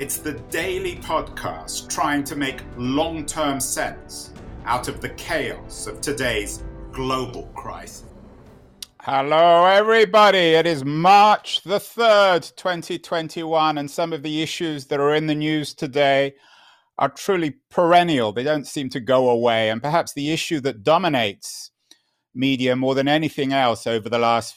it's the daily podcast trying to make long term sense out of the chaos of today's global crisis. Hello, everybody. It is March the 3rd, 2021, and some of the issues that are in the news today are truly perennial. They don't seem to go away. And perhaps the issue that dominates media more than anything else over the last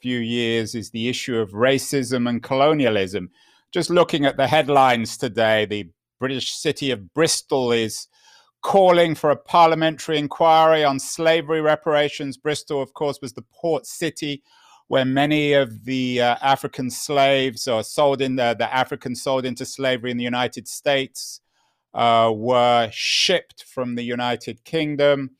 few years is the issue of racism and colonialism just looking at the headlines today, the British city of Bristol is calling for a parliamentary inquiry on slavery reparations. Bristol, of course, was the port city where many of the uh, African slaves or sold in the, the Africans sold into slavery in the United States uh, were shipped from the United Kingdom.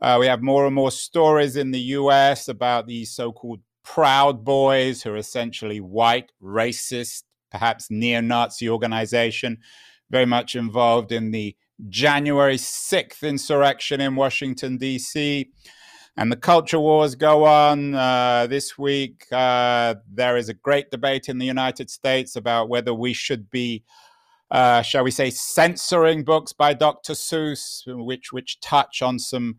Uh, we have more and more stories in the US about these so called Proud Boys, who are essentially white, racist, perhaps neo Nazi organization, very much involved in the January 6th insurrection in Washington, D.C. And the culture wars go on. Uh, this week, uh, there is a great debate in the United States about whether we should be, uh, shall we say, censoring books by Dr. Seuss, which, which touch on some,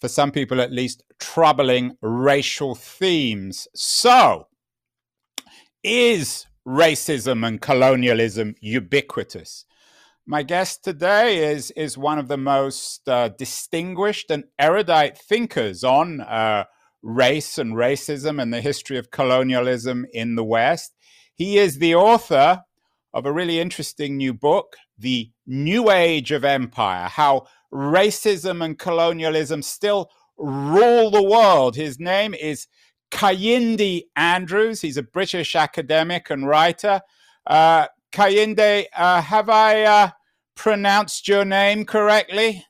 for some people at least, troubling racial themes. So, is racism and colonialism ubiquitous. My guest today is, is one of the most uh, distinguished and erudite thinkers on uh, race and racism and the history of colonialism in the West. He is the author of a really interesting new book, The New Age of Empire How Racism and Colonialism Still Rule the World. His name is Kehinde Andrews. He's a British academic and writer. Uh, Kehinde, uh, have I uh, pronounced your name correctly?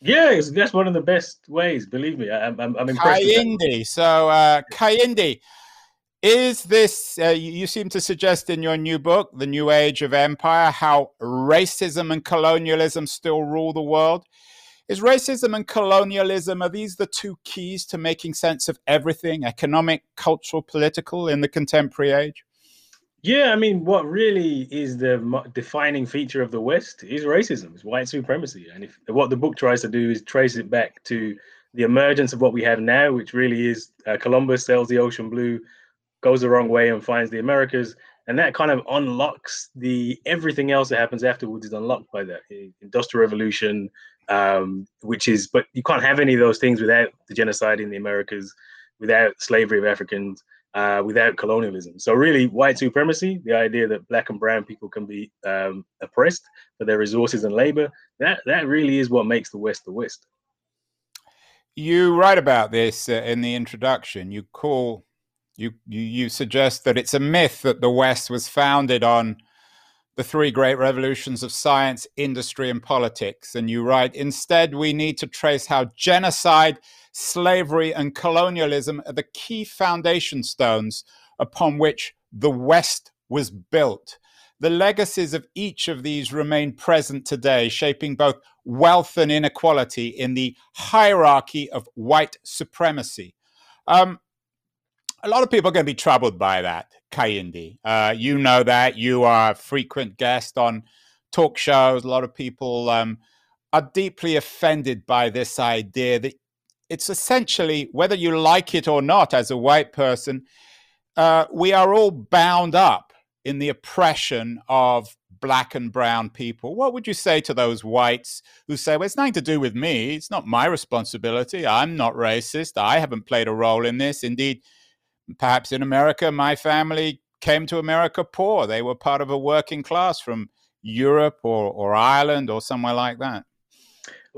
Yes, that's one of the best ways. Believe me, I'm, I'm, I'm impressed. Kehinde. So, uh, Kehinde, is this? Uh, you seem to suggest in your new book, "The New Age of Empire," how racism and colonialism still rule the world. Is racism and colonialism, are these the two keys to making sense of everything, economic, cultural, political, in the contemporary age? Yeah, I mean, what really is the defining feature of the West is racism, it's white supremacy. And if what the book tries to do is trace it back to the emergence of what we have now, which really is uh, Columbus sails the ocean blue, goes the wrong way and finds the Americas, and that kind of unlocks the everything else that happens afterwards is unlocked by that industrial revolution, um, which is, but you can't have any of those things without the genocide in the Americas, without slavery of Africans, uh, without colonialism. So really, white supremacy, the idea that black and brown people can be um, oppressed for their resources and labor, that that really is what makes the West the West. You write about this uh, in the introduction. You call you, you you suggest that it's a myth that the West was founded on the three great revolutions of science, industry, and politics. And you write, instead, we need to trace how genocide, slavery, and colonialism are the key foundation stones upon which the West was built. The legacies of each of these remain present today, shaping both wealth and inequality in the hierarchy of white supremacy. Um, a lot of people are going to be troubled by that, Kehinde. Uh, you know that. You are a frequent guest on talk shows. A lot of people um, are deeply offended by this idea that it's essentially, whether you like it or not as a white person, uh, we are all bound up in the oppression of black and brown people. What would you say to those whites who say, well, it's nothing to do with me. It's not my responsibility. I'm not racist. I haven't played a role in this. Indeed, Perhaps in America, my family came to America poor. They were part of a working class from Europe or, or Ireland or somewhere like that.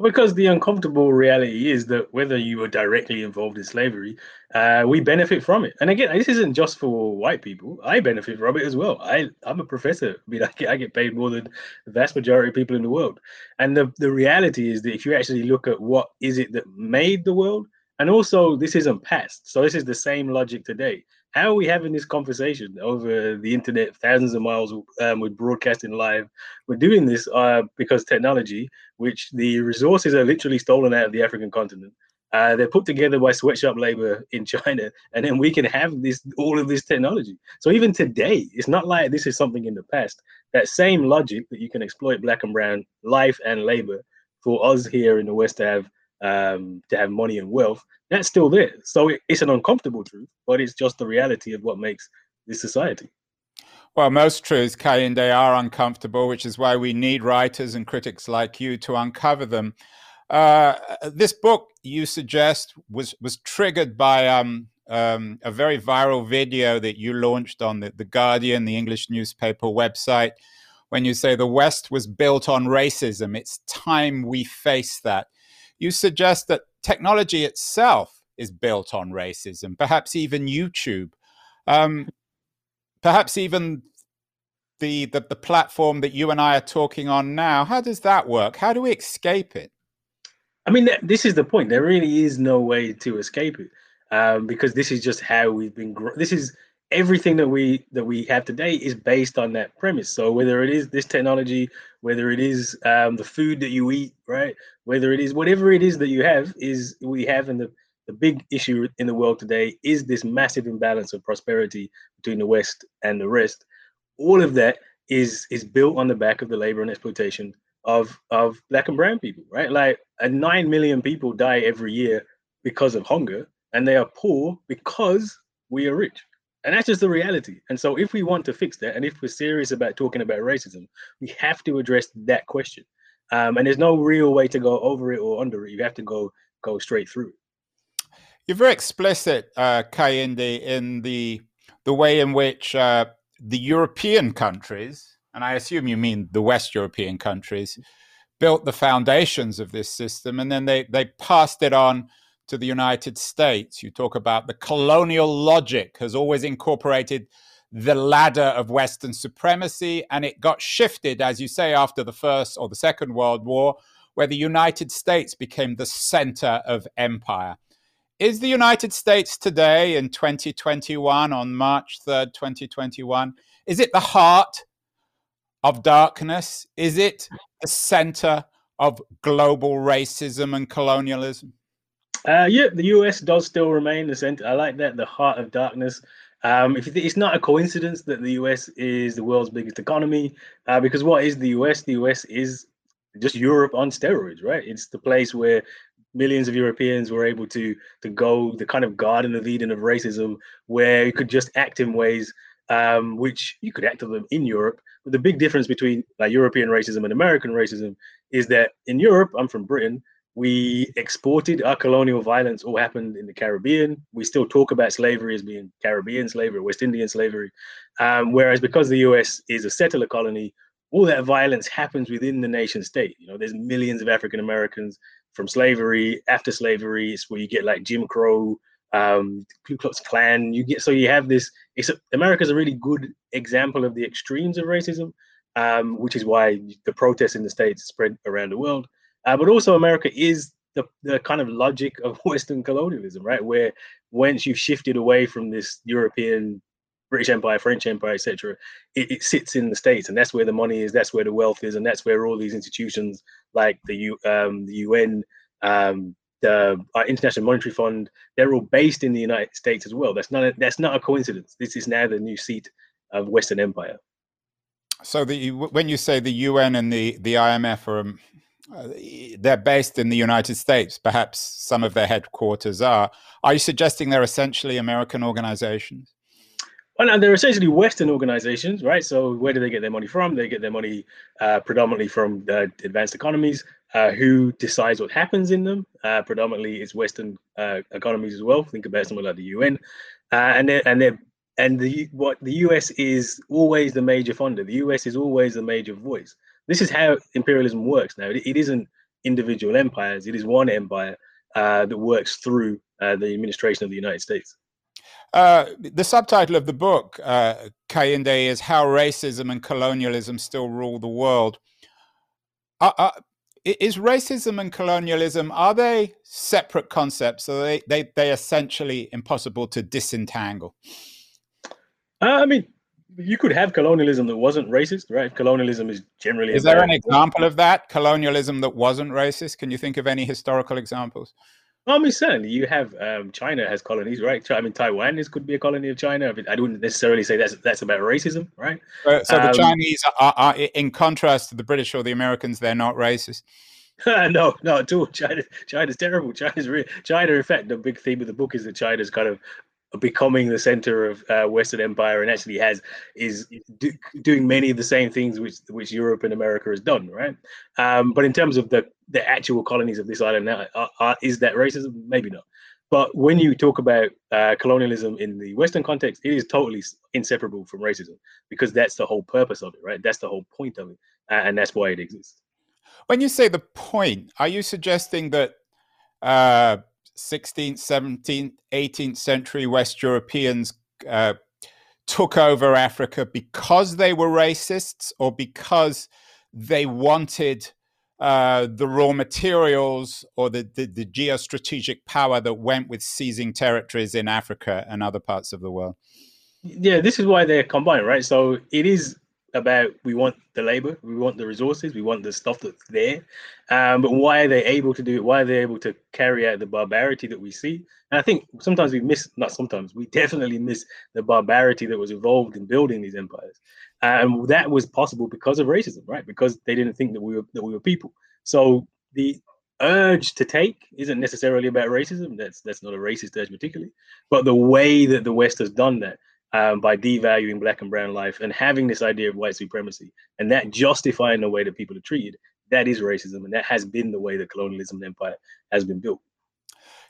Because the uncomfortable reality is that whether you were directly involved in slavery, uh, we benefit from it. And again, this isn't just for white people. I benefit from it as well. I, I'm a professor. I mean, I get, I get paid more than the vast majority of people in the world. And the, the reality is that if you actually look at what is it that made the world, and also this isn't past. So this is the same logic today how are we having this conversation over the internet, thousands of miles? Um, we're broadcasting live. We're doing this uh, because technology, which the resources are literally stolen out of the African continent. Uh, they're put together by sweatshop labor in China, and then we can have this all of this technology. So even today, it's not like this is something in the past. That same logic that you can exploit black and brown life and labor for us here in the West to have um, to have money and wealth, that's still there. So it, it's an uncomfortable truth, but it's just the reality of what makes this society. Well, most truths, Kehinde, are uncomfortable, which is why we need writers and critics like you to uncover them. Uh, this book you suggest was was triggered by um, um, a very viral video that you launched on the, the Guardian, the English newspaper website, when you say the West was built on racism. It's time we face that you suggest that technology itself is built on racism, perhaps even YouTube, um, perhaps even the, the the platform that you and I are talking on now. How does that work? How do we escape it? I mean, this is the point. There really is no way to escape it um, because this is just how we've been. Gr- this is everything that we that we have today is based on that premise. So whether it is this technology whether it is um, the food that you eat right? Whether it is whatever it is that you have is we have in the the big issue in the world today is this massive imbalance of prosperity between the west and the rest. All of that is is built on the back of the labor and exploitation of of black and brown people right? Like a 9 million people die every year because of hunger and they are poor because we are rich and that's just the reality. And so, if we want to fix that, and if we're serious about talking about racism, we have to address that question. Um, and there's no real way to go over it or under it. You have to go go straight through. You're very explicit, uh, Kehinde, in the the way in which uh, the European countries, and I assume you mean the West European countries, built the foundations of this system, and then they they passed it on to the United States. You talk about the colonial logic has always incorporated the ladder of Western supremacy, and it got shifted, as you say, after the First or the Second World War, where the United States became the center of empire. Is the United States today in 2021, on March 3rd, 2021, is it the heart of darkness? Is it the center of global racism and colonialism? Uh, yeah, the US does still remain the center. I like that, the heart of darkness. Um, if it's not a coincidence that the US is the world's biggest economy, uh, because what is the US? The US is just Europe on steroids, right? It's the place where millions of Europeans were able to to go the kind of garden of Eden of racism, where you could just act in ways um, which you could act them in Europe. But the big difference between like European racism and American racism is that in Europe, I'm from Britain, we exported our colonial violence all happened in the Caribbean. We still talk about slavery as being Caribbean slavery, West Indian slavery. Um, whereas because the US is a settler colony, all that violence happens within the nation state. You know, there's millions of African Americans from slavery, after slavery, it's where you get like Jim Crow, um, Ku Klux Klan. You get so you have this. It's a, America's a really good example of the extremes of racism, um, which is why the protests in the states spread around the world. Uh, but also, America is the, the kind of logic of Western colonialism, right? Where once you've shifted away from this European, British Empire, French Empire, etc., it, it, sits in the states, and that's where the money is, that's where the wealth is, and that's where all these institutions like the U, um, the UN, um, the uh, International Monetary Fund, they're all based in the United States as well. That's not a, that's not a coincidence. This is now the new seat of Western Empire. So the when you say the UN and the the IMF are uh, they're based in the United States. Perhaps some of their headquarters are. Are you suggesting they're essentially American organizations? Well, and they're essentially Western organizations, right? So where do they get their money from? They get their money uh, predominantly from the advanced economies. Uh, who decides what happens in them? Uh, predominantly, it's Western uh, economies as well. Think about somewhere like the UN, and they're, and they're and the what the US is always the major funder. The US is always the major voice this is how imperialism works now. It, it isn't individual empires. It is one empire uh, that works through uh, the administration of the United States. Uh, the subtitle of the book, uh, is How Racism and Colonialism Still Rule the World. Uh, uh, is racism and colonialism, are they separate concepts? Are they, they, they essentially impossible to disentangle? Uh, I mean, you could have colonialism that wasn't racist, right? Colonialism is generally. Is there an example of that colonialism that wasn't racist? Can you think of any historical examples? I mean, certainly you have um, China has colonies, right? I mean, Taiwan is could be a colony of China. I wouldn't necessarily say that's that's about racism, right? So the um, Chinese are, are, in contrast to the British or the Americans, they're not racist. no, no, at all. China, China's terrible. China's re- China. In fact, the big theme of the book is that China's kind of becoming the center of uh, Western Empire and actually has is do, doing many of the same things which which Europe and America has done, right? Um, but in terms of the the actual colonies of this island now, uh, uh, is that racism? Maybe not. But when you talk about uh, colonialism in the Western context, it is totally inseparable from racism because that's the whole purpose of it, right? That's the whole point of it, and that's why it exists. When you say the point, are you suggesting that uh, 16th, 17th, 18th century West Europeans uh, took over Africa because they were racists or because they wanted uh, the raw materials or the, the, the geostrategic power that went with seizing territories in Africa and other parts of the world? Yeah, this is why they're combined, right? So it is about we want the labor, we want the resources, we want the stuff that's there. Um, but why are they able to do it? Why are they able to carry out the barbarity that we see? And I think sometimes we miss, not sometimes, we definitely miss the barbarity that was involved in building these empires. And that was possible because of racism, right? Because they didn't think that we were that we were people. So the urge to take isn't necessarily about racism. That's that's not a racist urge particularly, but the way that the West has done that um, by devaluing black and brown life and having this idea of white supremacy and that justifying the way that people are treated, that is racism. And that has been the way the colonialism and empire has been built.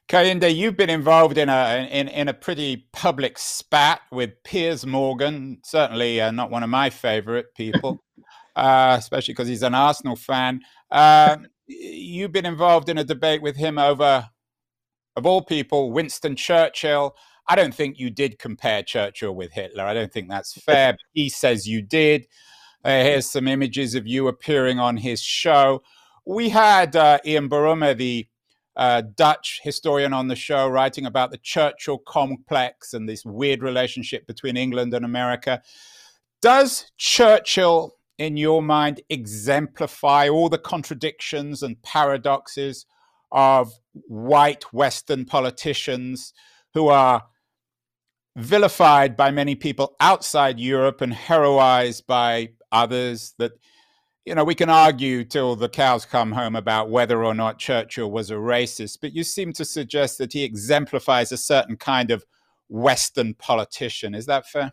Kehinde, you've been involved in a in, in a pretty public spat with Piers Morgan. Certainly uh, not one of my favourite people, uh, especially because he's an Arsenal fan. Uh, you've been involved in a debate with him over, of all people, Winston Churchill. I don't think you did compare Churchill with Hitler. I don't think that's fair. he says you did. Uh, here's some images of you appearing on his show. We had uh, Ian Buruma, the uh, Dutch historian, on the show, writing about the Churchill complex and this weird relationship between England and America. Does Churchill, in your mind, exemplify all the contradictions and paradoxes of white Western politicians who are vilified by many people outside Europe and heroized by others that you know we can argue till the cows come home about whether or not Churchill was a racist but you seem to suggest that he exemplifies a certain kind of western politician is that fair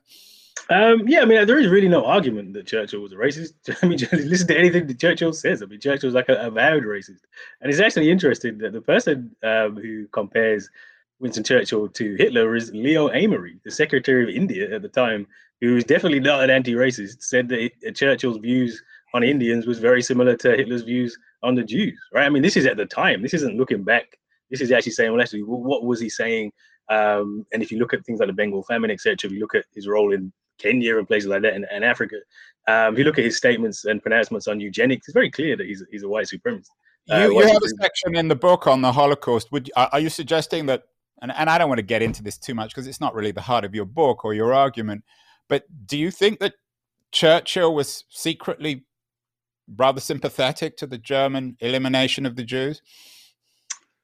um, yeah, I mean, there is really no argument that Churchill was a racist. I mean, listen to anything that Churchill says. I mean, Churchill's like a avowed racist, and it's actually interesting that the person um, who compares Winston Churchill to Hitler is Leo Amery, the Secretary of India at the time, who was definitely not an anti-racist, said that Churchill's views on Indians was very similar to Hitler's views on the Jews, right? I mean, this is at the time. This isn't looking back. This is actually saying, well, actually, what was he saying? Um, and if you look at things like the Bengal famine, etc., if you look at his role in Kenya and places like that, and, and Africa, um, if you look at his statements and pronouncements on eugenics, it's very clear that he's he's a white supremacist. Uh, you, you have a section in the book on the Holocaust. Would are you suggesting that and, and I don't want to get into this too much because it's not really the heart of your book or your argument, but do you think that Churchill was secretly rather sympathetic to the German elimination of the Jews?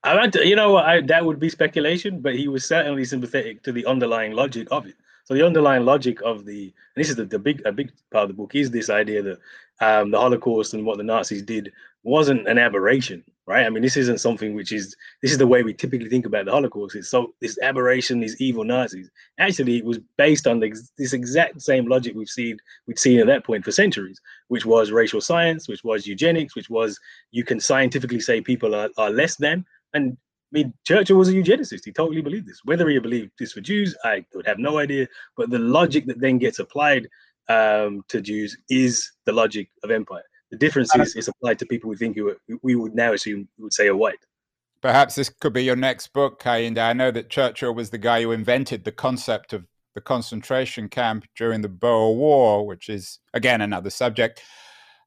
I, you know, I, that would be speculation, but he was certainly sympathetic to the underlying logic of it. So the underlying logic of the, and this is the, the big, a big part of the book, is this idea that um, the Holocaust and what the Nazis did wasn't an aberration right? I mean, this isn't something which is this is the way we typically think about the Holocaust. It's so this aberration, these evil Nazis. Actually, it was based on the, this exact same logic we've seen we'd seen at that point for centuries, which was racial science, which was eugenics, which was you can scientifically say people are, are less than. And I mean, Churchill was a eugenicist. He totally believed this. Whether he believed this for Jews, I would have no idea. But the logic that then gets applied um, to Jews is the logic of empire The difference is it's applied to people we think who we would now assume would say are white. Perhaps this could be your next book, Kehinde. I know that Churchill was the guy who invented the concept of the concentration camp during the Boer War, which is again another subject.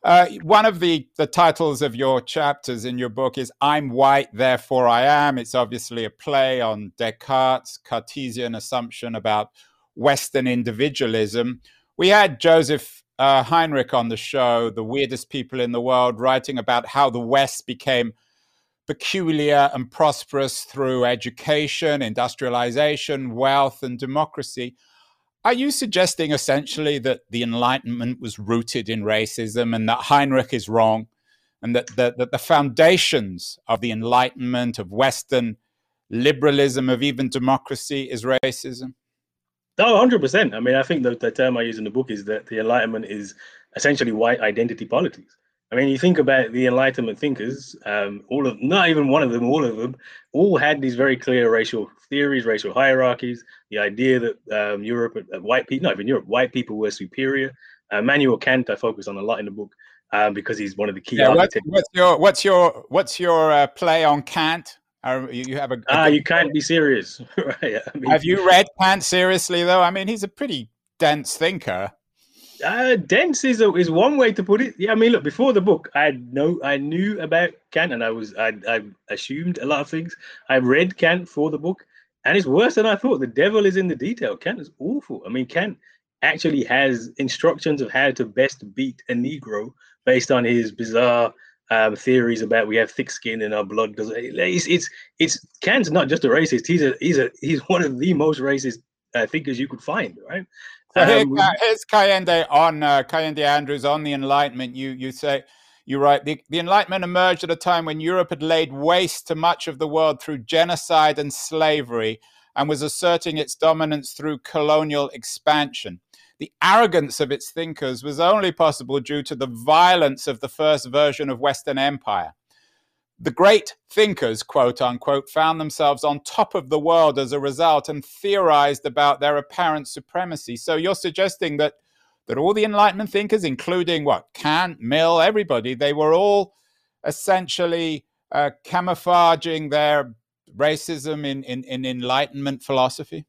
Uh, one of the, the titles of your chapters in your book is I'm White, Therefore I Am. It's obviously a play on Descartes' Cartesian assumption about Western individualism. We had Joseph uh, Henrich on the show, the weirdest people in the world, writing about how the West became peculiar and prosperous through education, industrialization, wealth, and democracy. Are you suggesting essentially that the Enlightenment was rooted in racism and that Heinrich is wrong and that that the foundations of the Enlightenment, of Western liberalism, of even democracy is racism? No, 100%. I mean, I think the, the term I use in the book is that the Enlightenment is essentially white identity politics. I mean, you think about the Enlightenment thinkers, um, all of not even one of them, all of them, all had these very clear racial theories, racial hierarchies. The idea that um, Europe, uh, white people, not even Europe, white people were superior. Uh, Immanuel Kant, I focus on a lot in the book um, because he's one of the key. Yeah, what's, what's, your what's your what's your uh, play on Kant? Uh, you have a, a ah, you can't be serious, right? I mean, have you read Kant seriously though? I mean, he's a pretty dense thinker. Uh, dense is a, is one way to put it. Yeah, I mean, look, before the book, I know I knew about Kant, and I was I, I assumed a lot of things. I read Kant for the book, and it's worse than I thought. The devil is in the detail. Kant is awful. I mean, Kant actually has instructions of how to best beat a Negro based on his bizarre um, theories about we have thick skin and our blood does. It's it's it's Kant's not just a racist. He's a he's a he's one of the most racist uh, thinkers you could find, right? So here, um, here's Kehinde on uh, Kehinde Andrews on the Enlightenment. You you say you write the, the Enlightenment emerged at a time when Europe had laid waste to much of the world through genocide and slavery, and was asserting its dominance through colonial expansion. The arrogance of its thinkers was only possible due to the violence of the first version of Western Empire the great thinkers, quote unquote, found themselves on top of the world as a result and theorized about their apparent supremacy. So you're suggesting that that all the Enlightenment thinkers, including what Kant, Mill, everybody, they were all essentially uh, camouflaging their racism in, in, in Enlightenment philosophy.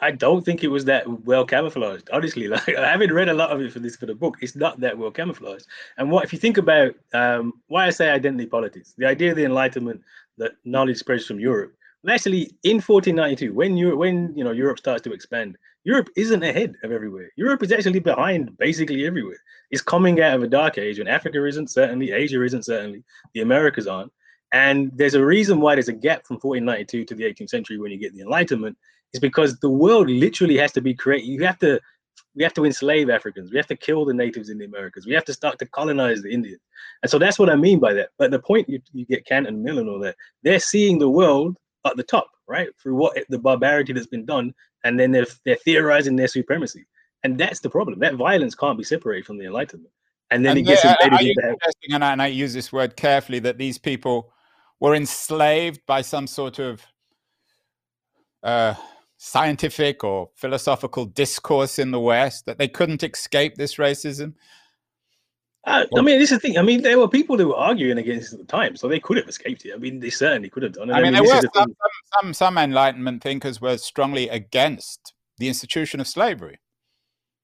I don't think it was that well camouflaged. Honestly, like I haven't read a lot of it for this for the book. It's not that well camouflaged. And what if you think about um, why I say identity politics, the idea of the Enlightenment that knowledge spreads from Europe. Actually, in 1492, when you when you know Europe starts to expand, Europe isn't ahead of everywhere. Europe is actually behind basically everywhere. It's coming out of a dark age, and Africa isn't certainly, Asia isn't certainly, the Americas aren't. And there's a reason why there's a gap from 1492 to the 18th century when you get the Enlightenment, is because the world literally has to be created. You have to we have to enslave Africans. We have to kill the natives in the Americas. We have to start to colonize the Indians. And so that's what I mean by that. But the point you, you get Kant and Mill and all that, they're seeing the world at the top, right? Through what the barbarity that's been done. And then they're, they're theorizing their supremacy. And that's the problem. That violence can't be separated from the Enlightenment. And then and it gets embedded into and I, and I use this word carefully, that these people were enslaved by some sort of uh, scientific or philosophical discourse in the West that they couldn't escape this racism? Uh, I mean, this is the thing. I mean, there were people who were arguing against it at the time, so they could have escaped it. I mean, they certainly could have done it. I, I mean, mean, there were the some, some, some Enlightenment thinkers were strongly against the institution of slavery.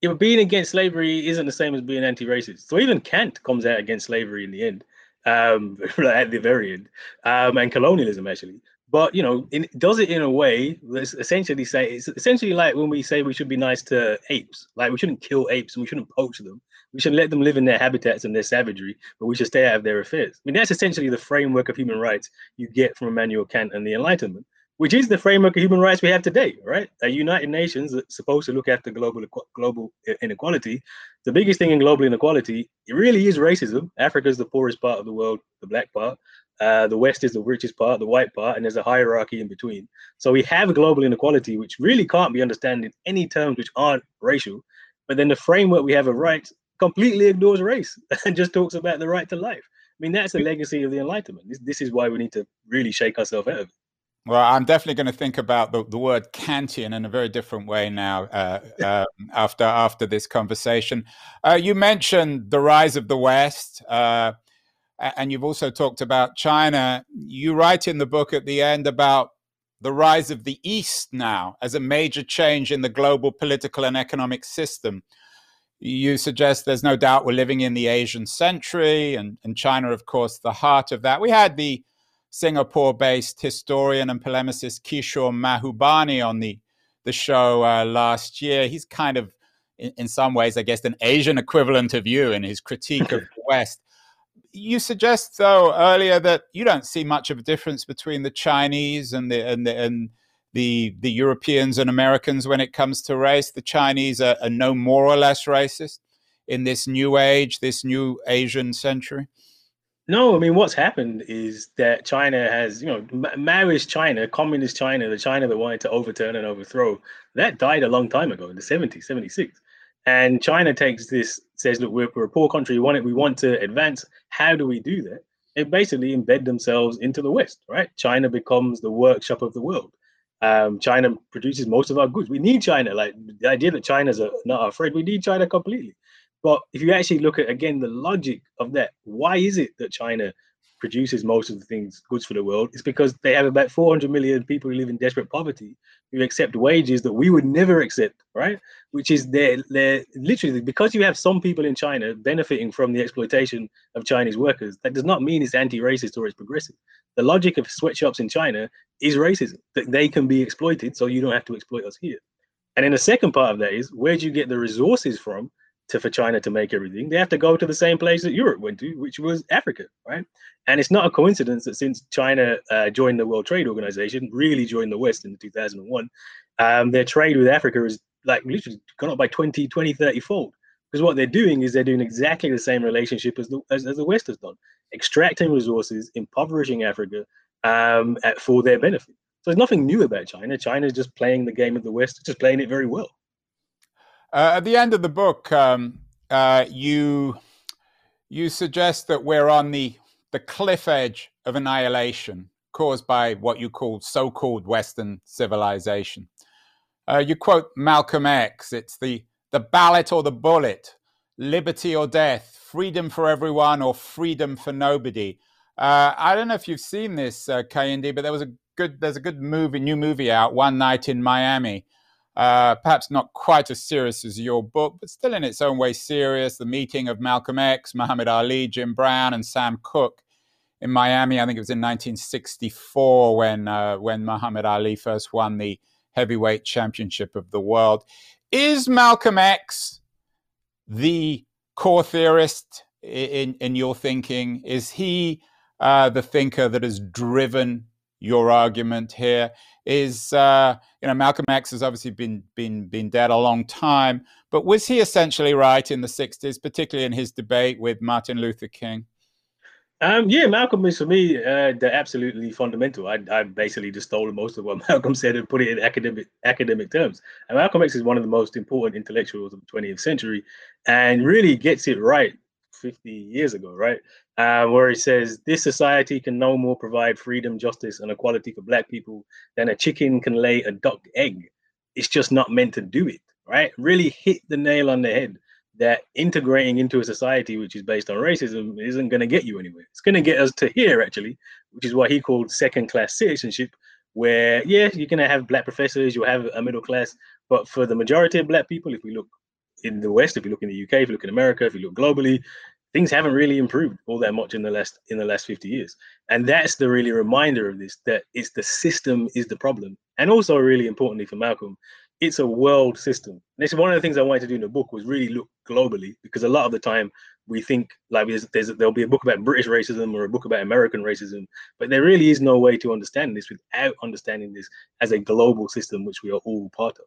Yeah, but being against slavery isn't the same as being anti-racist. So even Kant comes out against slavery in the end, um, at the very end, um, and colonialism actually but you know, it does it in a way that's essentially say it's essentially like when we say we should be nice to apes, like we shouldn't kill apes and we shouldn't poach them. We should let them live in their habitats and their savagery, but we should stay out of their affairs. I mean, that's essentially the framework of human rights you get from Immanuel Kant and the Enlightenment, which is the framework of human rights we have today, right? A United Nations that's supposed to look after global global inequality. The biggest thing in global inequality, it really is racism. Africa is the poorest part of the world, the black part. Uh, the West is the richest part, the white part, and there's a hierarchy in between. So we have global inequality, which really can't be understood in any terms which aren't racial. But then the framework we have of rights completely ignores race and just talks about the right to life. I mean, that's the legacy of the Enlightenment. This, this is why we need to really shake ourselves out of it. Well, I'm definitely going to think about the, the word Kantian in a very different way now uh, uh, after after this conversation. Uh, you mentioned the rise of the West, uh, and you've also talked about China. You write in the book at the end about the rise of the East now as a major change in the global political and economic system. You suggest there's no doubt we're living in the Asian century, and, and China, of course, the heart of that. We had the Singapore based historian and polemicist Kishore Mahbubani on the, the show uh, last year. He's kind of, in, in, some ways, I guess, an Asian equivalent of you in his critique of the West. You suggest, though, earlier that you don't see much of a difference between the Chinese and the and the, and the, the Europeans and Americans when it comes to race. The Chinese are, are no more or less racist in this new age, this new Asian century. No, I mean what's happened is that China has, you know, Maoist China, communist China, the China that wanted to overturn and overthrow, that died a long time ago in the 70s, 76. And China takes this, says, look, we're, we're a poor country, we want it, we want to advance. How do we do that? They basically embed themselves into the West, right? China becomes the workshop of the world. Um, China produces most of our goods. We need China. Like the idea that China's a, not afraid, we need China completely. But if you actually look at again the logic of that, why is it that China produces most of the things goods for the world? It's because they have about 400 million people who live in desperate poverty who accept wages that we would never accept, right? Which is they're, they're literally because you have some people in China benefiting from the exploitation of Chinese workers, that does not mean it's anti-racist or it's progressive. The logic of sweatshops in China is racism, that they can be exploited so you don't have to exploit us here. And then the second part of that is where do you get the resources from to for China to make everything, they have to go to the same place that Europe went to, which was Africa, right? And it's not a coincidence that since China uh, joined the World Trade Organization, really joined the West in 2001, um, their trade with Africa is like literally gone up by 20, 20, 30 fold. Because what they're doing is they're doing exactly the same relationship as the, as, as the West has done, extracting resources, impoverishing Africa um, at, for their benefit. So there's nothing new about China. China is just playing the game of the West, just playing it very well. Uh, at the end of the book, um, uh, you you suggest that we're on the the cliff edge of annihilation caused by what you call so-called Western civilization. Uh, you quote Malcolm X. It's the the ballot or the bullet, liberty or death, freedom for everyone or freedom for nobody. Uh, I don't know if you've seen this, uh, Kehinde, but there was a good there's a good movie, new movie out, One Night in Miami, uh, perhaps not quite as serious as your book, but still in its own way serious. The meeting of Malcolm X, Muhammad Ali, Jim Brown, and Sam Cooke in Miami. I think it was in 1964 when uh, when Muhammad Ali first won the heavyweight championship of the world. Is Malcolm X the core theorist in in your thinking? Is he uh, the thinker that has driven your argument here? is uh, you know Malcolm X has obviously been been been dead a long time, but was he essentially right in the '60s, particularly in his debate with Martin Luther King? Um, yeah, Malcolm is for me uh, the absolutely fundamental. I, I basically just stole most of what Malcolm said and put it in academic academic terms. And Malcolm X is one of the most important intellectuals of the 20th century, and really gets it right 50 years ago, right? Uh, where he says, This society can no more provide freedom, justice, and equality for Black people than a chicken can lay a duck egg. It's just not meant to do it, right? Really hit the nail on the head that integrating into a society which is based on racism isn't going to get you anywhere. It's going to get us to here, actually, which is what he called second class citizenship, where, yeah, you're going to have Black professors, you'll have a middle class, but for the majority of Black people, if we look in the West, if you look in the UK, if you look in America, if you look globally, things haven't really improved all that much in the last in the last 50 years. And that's the really reminder of this that it's the system is the problem. And also really importantly for Malcolm, it's a world system. This is one of the things I wanted to do in the book was really look globally because a lot of the time we think like there's, there's there'll be a book about British racism or a book about American racism, but there really is no way to understand this without understanding this as a global system which we are all part of.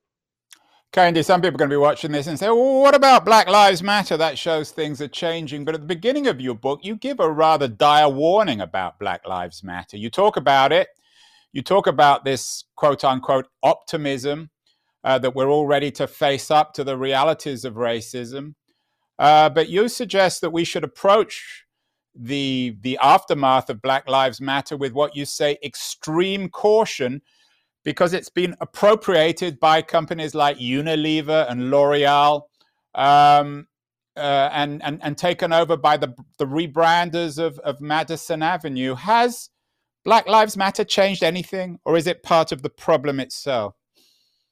Kehinde, some people are going to be watching this and say, well, what about Black Lives Matter? That shows things are changing. But at the beginning of your book, you give a rather dire warning about Black Lives Matter. You talk about it. You talk about this quote unquote optimism uh, that we're all ready to face up to the realities of racism. Uh, but you suggest that we should approach the the aftermath of Black Lives Matter with what you say extreme caution because it's been appropriated by companies like Unilever and L'Oreal um, uh, and, and, and taken over by the, the rebranders of, of Madison Avenue. Has Black Lives Matter changed anything, or is it part of the problem itself?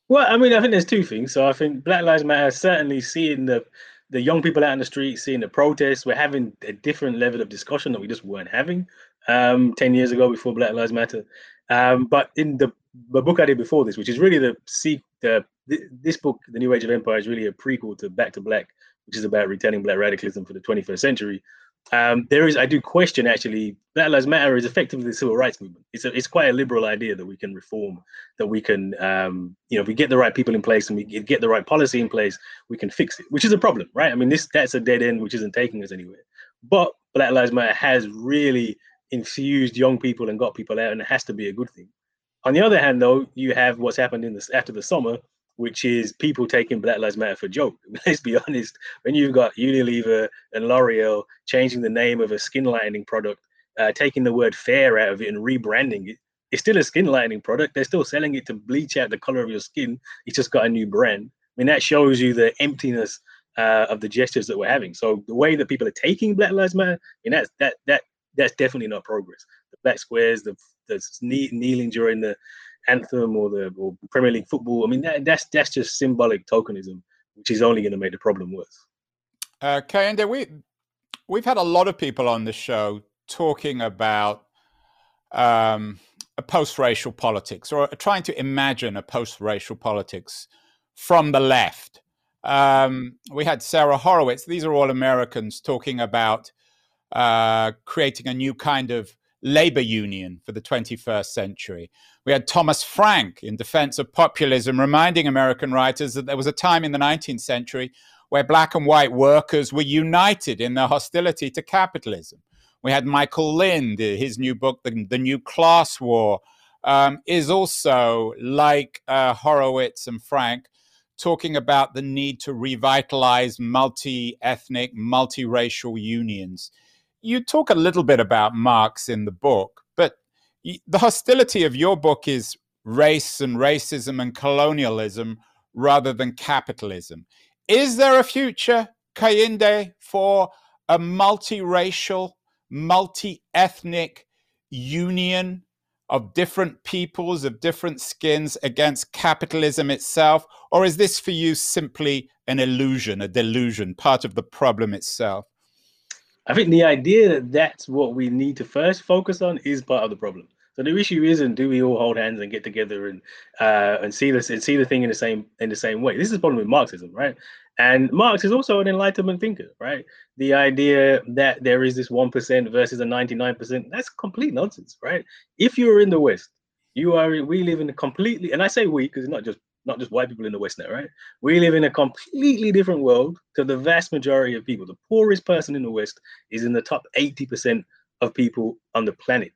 Well, I mean, I think there's two things. So I think Black Lives Matter certainly seeing the the young people out in the street, seeing the protests, we're having a different level of discussion that we just weren't having um, 10 years ago before Black Lives Matter. Um, but in the, the book I did before this, which is really the, see, the this book, The New Age of Empire, is really a prequel to Back to Black, which is about returning Black radicalism for the 21st century. Um, there is, I do question actually, Black Lives Matter is effectively the civil rights movement. It's a, it's quite a liberal idea that we can reform, that we can, um, you know, if we get the right people in place and we get the right policy in place, we can fix it, which is a problem, right? I mean, this that's a dead end which isn't taking us anywhere. But Black Lives Matter has really infused young people and got people out, and it has to be a good thing. On the other hand, though, you have what's happened in this after the summer, which is people taking Black Lives Matter for joke. Let's be honest. When you've got Unilever and L'Oreal changing the name of a skin lightening product, uh, taking the word fair out of it and rebranding it, it's still a skin lightening product. They're still selling it to bleach out the color of your skin. It's just got a new brand. I mean, that shows you the emptiness uh, of the gestures that we're having. So the way that people are taking Black Lives Matter, I mean, that's that that that's definitely not progress. The black squares, the the kneeling during the anthem or the or Premier League football. I mean, that, that's that's just symbolic tokenism, which is only going to make the problem worse. Okay, Kehinde, we we've had a lot of people on the show talking about um, a post-racial politics or trying to imagine a post-racial politics from the left. Um, we had Sara Horowitz. These are all Americans talking about uh, creating a new kind of labor union for the 21st century. We had Thomas Frank in defense of populism, reminding American writers that there was a time in the 19th century where black and white workers were united in their hostility to capitalism. We had Michael Lind, his new book, The, the New Class War, um, is also, like uh, Horowitz and Frank, talking about the need to revitalize multi ethnic, multiracial unions you talk a little bit about Marx in the book, but the hostility of your book is race and racism and colonialism rather than capitalism. Is there a future, Kehinde, for a multiracial, multi ethnic union of different peoples, of different skins against capitalism itself? Or is this for you simply an illusion, a delusion, part of the problem itself? I think the idea that that's what we need to first focus on is part of the problem. So the issue isn't do we all hold hands and get together and uh, and see this and see the thing in the same in the same way. This is the problem with Marxism, right? And Marx is also an Enlightenment thinker, right? The idea that there is this one percent versus a ninety nine percent that's complete nonsense, right? If you are in the West, you are we live in a completely and I say we because it's not just not just white people in the West now, right? We live in a completely different world to the vast majority of people. The poorest person in the West is in the top 80% of people on the planet.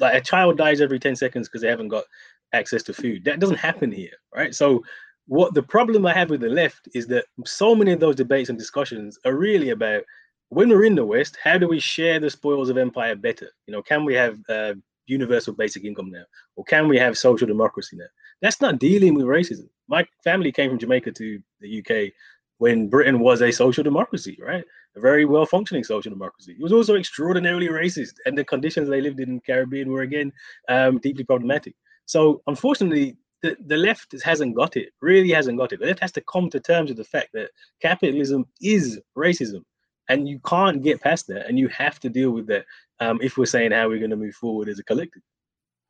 Like a child dies every 10 seconds because they haven't got access to food. That doesn't happen here, right? So what the problem I have with the left is that so many of those debates and discussions are really about when we're in the West, how do we share the spoils of empire better? You know, can we have uh, universal basic income now, or can we have social democracy now? That's not dealing with racism. My family came from Jamaica to the UK when Britain was a social democracy, right? A very well functioning social democracy. It was also extraordinarily racist, and the conditions they lived in, the Caribbean were again um, deeply problematic. So, unfortunately, the, the left hasn't got it, really hasn't got it. The left has to come to terms with the fact that capitalism is racism, and you can't get past that, and you have to deal with that um, if we're saying how we're going to move forward as a collective.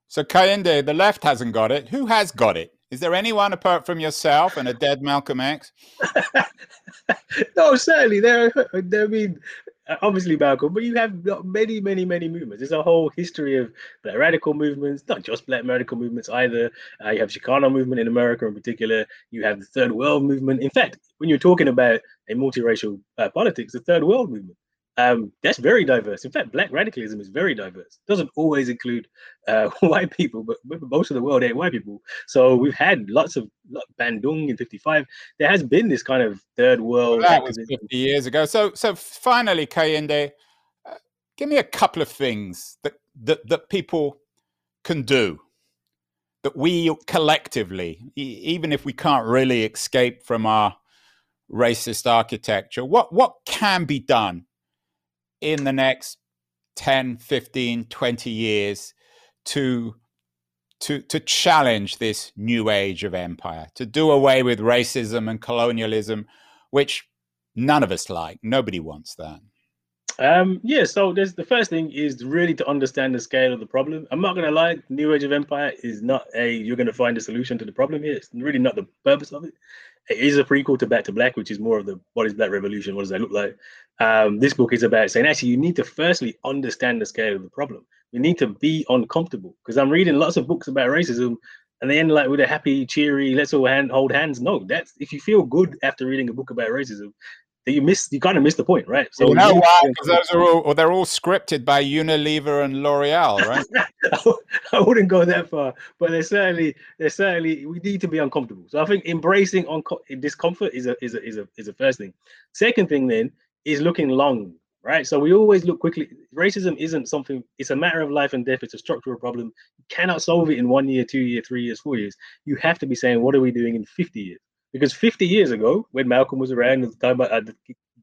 So, Kehinde, the left hasn't got it. Who has got it? Is there anyone apart from yourself and a dead Malcolm X? no, certainly there. I mean, obviously Malcolm, but you have many, many, many movements. There's a whole history of black radical movements, not just black radical movements either. Uh, you have Chicano movement in America in particular. You have the Third World movement. In fact, when you're talking about a multiracial uh, politics, the Third World movement um, that's very diverse. In fact, black radicalism is very diverse. It doesn't always include uh, white people, but most of the world ain't white people. So we've had lots of Bandung in '55. There has been this kind of third world. Well, that was 50 years ago. So, so finally, Kehinde, uh, give me a couple of things that that, that people can do that we collectively, even if we can't really escape from our racist architecture, what what can be done in the next 10, 15, 20 years to to to challenge this new age of empire, to do away with racism and colonialism, which none of us like. Nobody wants that. Um, yeah, so there's the first thing is really to understand the scale of the problem. I'm not gonna lie, New Age of Empire is not a you're gonna find a solution to the problem here. It's really not the purpose of it. It is a prequel to Back to Black, which is more of the what is Black Revolution, what does that look like? Um, this book is about saying actually you need to firstly understand the scale of the problem. You need to be uncomfortable because I'm reading lots of books about racism and they end like with a happy, cheery, let's all hand, hold hands. No, that's if you feel good after reading a book about racism, you miss you kind of miss the point, right? So you know why? Because those are all they're all scripted by Unilever and L'Oreal, right? I wouldn't go that far, but they're certainly they're certainly we need to be uncomfortable. So I think embracing unco- discomfort is a is a is a is a first thing. Second thing then is looking long, right? So we always look quickly. Racism isn't something; it's a matter of life and death. It's a structural problem. You cannot solve it in one year, two year, three years, four years. You have to be saying, what are we doing in fifty years? Because 50 years ago, when Malcolm was around, at the time, at the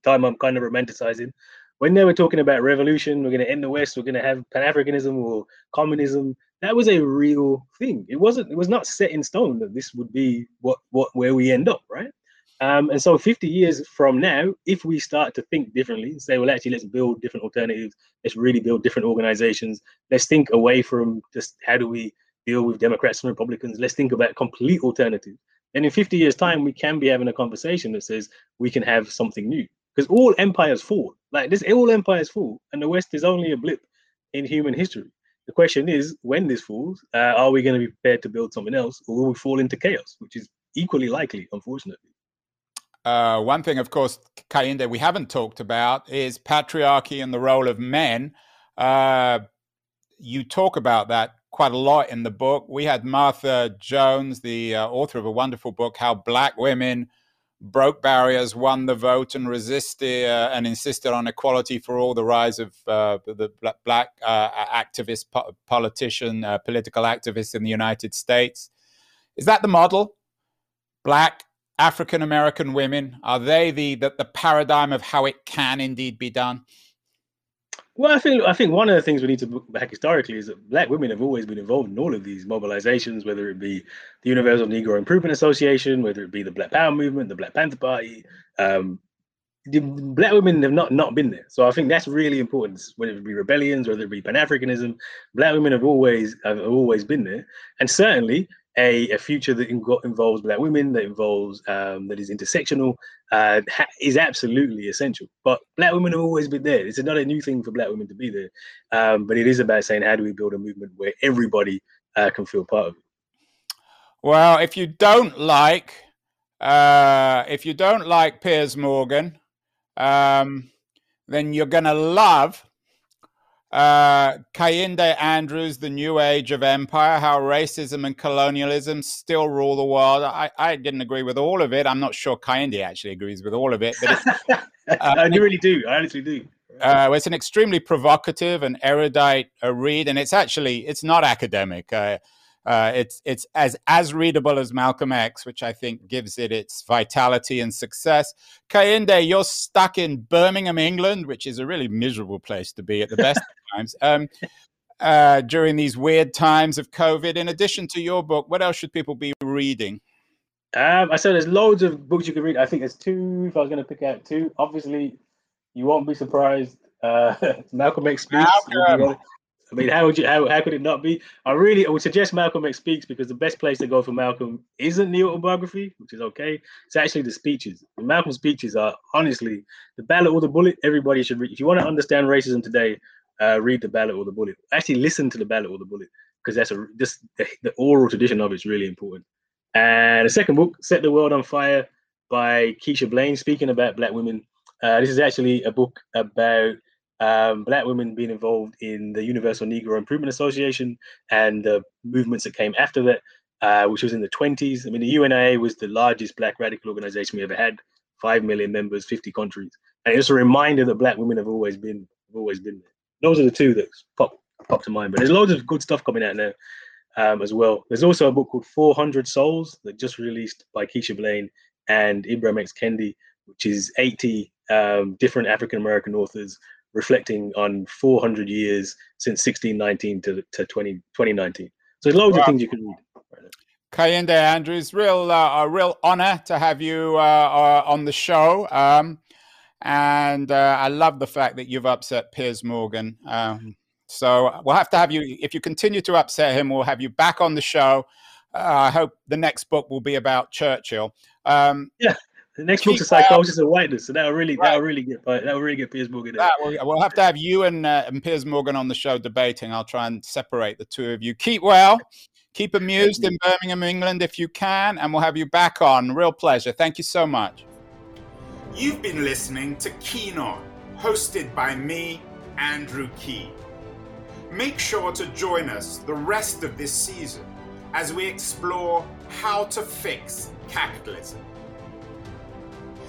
time I'm kind of romanticizing, when they were talking about revolution, we're going to end the West, we're going to have Pan Africanism or communism. That was a real thing. It wasn't. It was not set in stone that this would be what what where we end up, right? Um, and so 50 years from now, if we start to think differently say, well, actually, let's build different alternatives, let's really build different organizations, let's think away from just how do we deal with Democrats and Republicans, let's think about complete alternatives. And in 50 years' time, we can be having a conversation that says we can have something new. Because all empires fall. Like this, all empires fall, and the West is only a blip in human history. The question is, when this falls, uh, are we going to be prepared to build something else, or will we fall into chaos, which is equally likely, unfortunately? Uh, one thing, of course, Kehinde, we haven't talked about is patriarchy and the role of men. Uh, you talk about that quite a lot in the book. We had Martha Jones, the uh, author of a wonderful book, How Black Women Broke Barriers, Won the Vote, and Resisted uh, and insisted on equality for all, the rise of uh, the black uh, activist, po- politician, uh, political activists in the United States. Is that the model? Black African American women, are they the, the, the paradigm of how it can indeed be done? Well, I think I think one of the things we need to look back historically is that black women have always been involved in all of these mobilizations, whether it be the Universal Negro Improvement Association, whether it be the Black Power movement, the Black Panther Party. Um, the black women have not not been there, so I think that's really important. Whether it be rebellions, whether it be Pan Africanism, black women have always have always been there, and certainly a, a future that involves black women, that involves um, that is intersectional, uh, ha- is absolutely essential. But black women have always been there. It's not a new thing for black women to be there, um, but it is about saying how do we build a movement where everybody uh, can feel part of it. Well, if you don't like, uh, if you don't like Piers Morgan, um, then you're gonna love uh, Kehinde Andrews, The New Age of Empire, How Racism and Colonialism Still Rule the World. I, I didn't agree with all of it. I'm not sure Kehinde actually agrees with all of it. But uh, I really do. I honestly do. Uh, it's an extremely provocative and erudite uh, read, and it's actually it's not academic. Uh, uh, it's it's as as readable as Malcolm X, which I think gives it its vitality and success. Kehinde, you're stuck in Birmingham, England, which is a really miserable place to be at the best of times. Um, uh, during these weird times of COVID, in addition to your book, what else should people be reading? Um, I said there's loads of books you can read. I think there's two. If I was going to pick out two, obviously, you won't be surprised. Uh, Malcolm X speaks. Malcolm. I mean, how would you how, how could it not be? I really I would suggest Malcolm X speaks because the best place to go for Malcolm isn't the autobiography, which is okay. It's actually the speeches. Malcolm's speeches are honestly the ballot or the bullet. Everybody should read. If you want to understand racism today, uh, read the ballot or the bullet. Actually, listen to the ballot or the bullet because that's a just the, the oral tradition of it is really important. And the second book, Set the World on Fire by Keisha Blain, speaking about black women. Uh, this is actually a book about um, black women being involved in the Universal Negro Improvement Association and the movements that came after that, uh, which was in the 20s. I mean, the UNIA was the largest black radical organization we ever had, 5 million members, 50 countries. And it's a reminder that black women have always been have always been there. those are the two that pop pop to mind. But there's loads of good stuff coming out now um, as well. There's also a book called 400 Souls that just released by Keisha Blain and Ibram X Kendi, which is 80 um, different African American authors reflecting on 400 years since 1619 to, to 20, 2019. So there's loads wow. of things you can read. Kehinde Andrews, real uh, a real honor to have you uh, uh, on the show. Um, and uh, I love the fact that you've upset Piers Morgan. Um, so we'll have to have you, if you continue to upset him, we'll have you back on the show. Uh, I hope the next book will be about Churchill. Um, yeah. The next book's a psychosis of whiteness, so that'll really right. that'll really get that'll really get Piers Morgan. That, we'll, we'll, have to have you and, uh, and Piers Morgan on the show debating. I'll try and separate the two of you. Keep well, keep amused in Birmingham, England, if you can, and we'll have you back on. Real pleasure. Thank you so much. You've been listening to Keen On, hosted by me, Andrew Keen. Make sure to join us the rest of this season as we explore how to fix capitalism.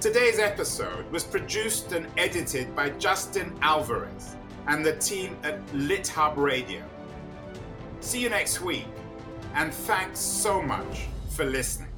Today's episode was produced and edited by Justin Alvarez and the team at LitHub Radio. See you next week, and thanks so much for listening.